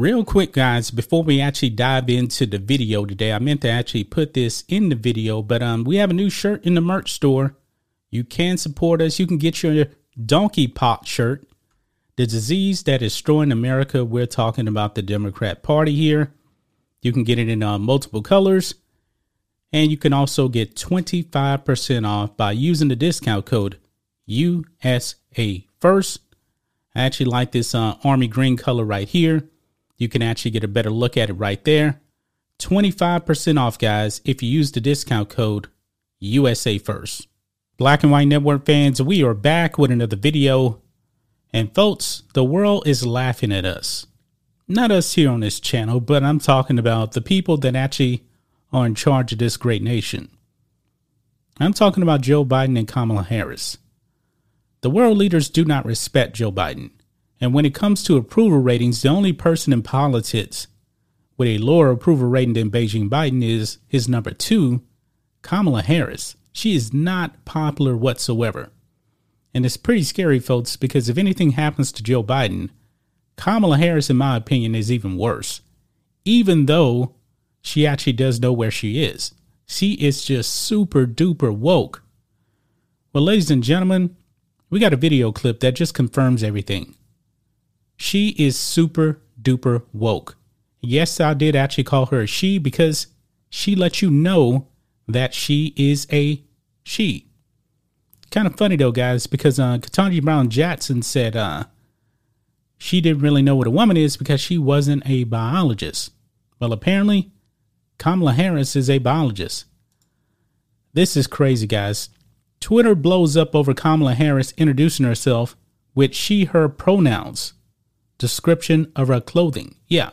Real quick, guys, before we actually dive into the video today, I meant to actually put this in the video, but um, we have a new shirt in the merch store. You can support us. You can get your donkey pox shirt. The disease that is destroying America. We're talking about the Democrat Party here. You can get it in uh, multiple colors. And you can also get 25% off by using the discount code USA First. I actually like this uh, army green color right here. You can actually get a better look at it right there. 25% off, guys, if you use the discount code USA First. Black and White Network fans, we are back with another video. And folks, the world is laughing at us. Not us here on this channel, but I'm talking about the people that actually are in charge of this great nation. I'm talking about Joe Biden and Kamala Harris. The world leaders do not respect Joe Biden. And when it comes to approval ratings, the only person in politics with a lower approval rating than Beijing Biden is his number two, Kamala Harris. She is not popular whatsoever. And it's pretty scary, folks, because if anything happens to Joe Biden, Kamala Harris, in my opinion, is even worse. Even though she actually does know where she is, she is just super duper woke. Well, ladies and gentlemen, we got a video clip that just confirms everything. She is super duper woke. Yes, I did actually call her a she because she lets you know that she is a she. Kind of funny though, guys, because uh, Ketanji Brown Jackson said uh, she didn't really know what a woman is because she wasn't a biologist. Well, apparently, Kamala Harris is a biologist. This is crazy, guys. Twitter blows up over Kamala Harris introducing herself with she, her pronouns description of her clothing. Yeah.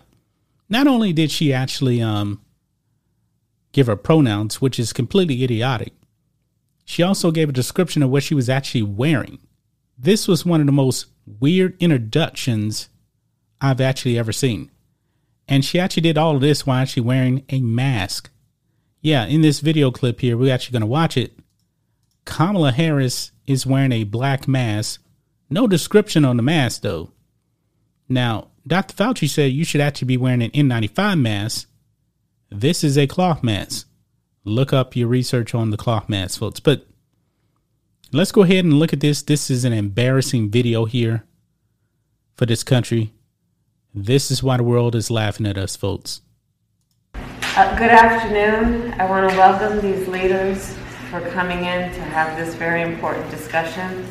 Not only did she actually um, give her pronouns, which is completely idiotic, she also gave a description of what she was actually wearing. This was one of the most weird introductions I've actually ever seen. And she actually did all of this while actually wearing a mask. Yeah, in this video clip here, we're actually going to watch it. Kamala Harris is wearing a black mask. No description on the mask, though. Now, Dr. Fauci said you should actually be wearing an N95 mask. This is a cloth mask. Look up your research on the cloth mask, folks. But let's go ahead and look at this. This is an embarrassing video here for this country. This is why the world is laughing at us, folks. Uh, good afternoon. I want to welcome these leaders for coming in to have this very important discussion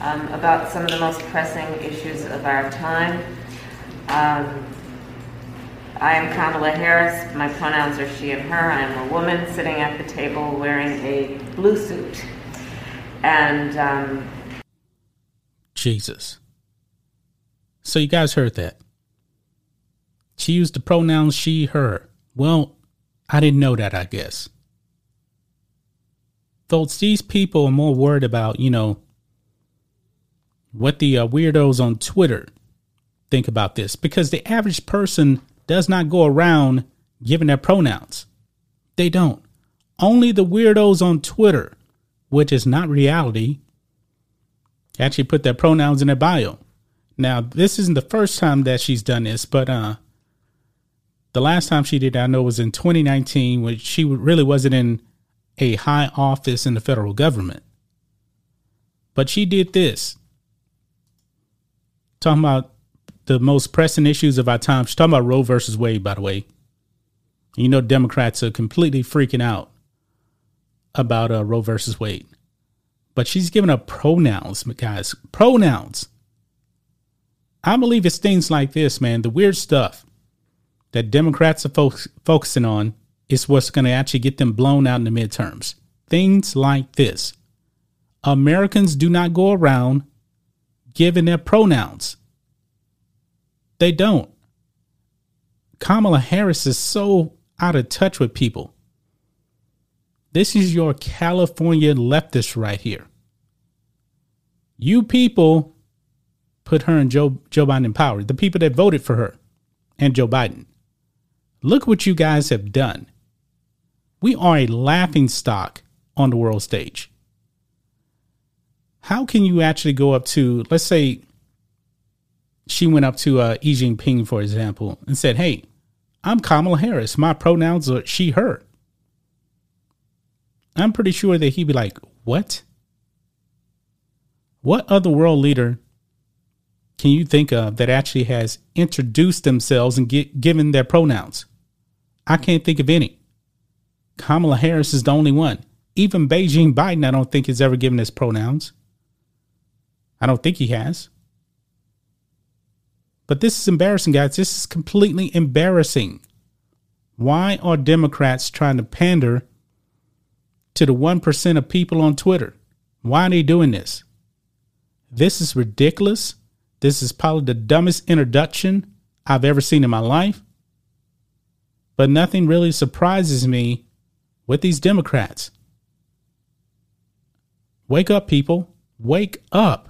um, about some of the most pressing issues of our time. Um, I am Kamala Harris. My pronouns are she and her. I am a woman sitting at the table wearing a blue suit. And um, Jesus. So you guys heard that. She used the pronouns she, her. Well, I didn't know that, I guess. Folks, these people are more worried about, you know, what the uh, weirdos on Twitter think about this because the average person does not go around giving their pronouns. They don't. Only the weirdos on Twitter, which is not reality, actually put their pronouns in their bio. Now, this isn't the first time that she's done this, but uh, the last time she did, I know, was in 2019, when she really wasn't in a high office in the federal government. But she did this talking about the most pressing issues of our time. She's talking about Roe versus Wade, by the way. You know, Democrats are completely freaking out about uh, Roe versus Wade. But she's giving up pronouns, guys. Pronouns. I believe it's things like this, man. The weird stuff that Democrats are fo- focusing on is what's going to actually get them blown out in the midterms. Things like this. Americans do not go around giving their pronouns. They don't. Kamala Harris is so out of touch with people. This is your California leftist right here. You people put her and Joe Joe Biden in power. The people that voted for her and Joe Biden. Look what you guys have done. We are a laughing stock on the world stage. How can you actually go up to, let's say, she went up to uh, Xi Jinping, for example, and said, Hey, I'm Kamala Harris. My pronouns are she, her. I'm pretty sure that he'd be like, What? What other world leader can you think of that actually has introduced themselves and get, given their pronouns? I can't think of any. Kamala Harris is the only one. Even Beijing Biden, I don't think has ever given his pronouns. I don't think he has. But this is embarrassing, guys. This is completely embarrassing. Why are Democrats trying to pander to the 1% of people on Twitter? Why are they doing this? This is ridiculous. This is probably the dumbest introduction I've ever seen in my life. But nothing really surprises me with these Democrats. Wake up, people. Wake up.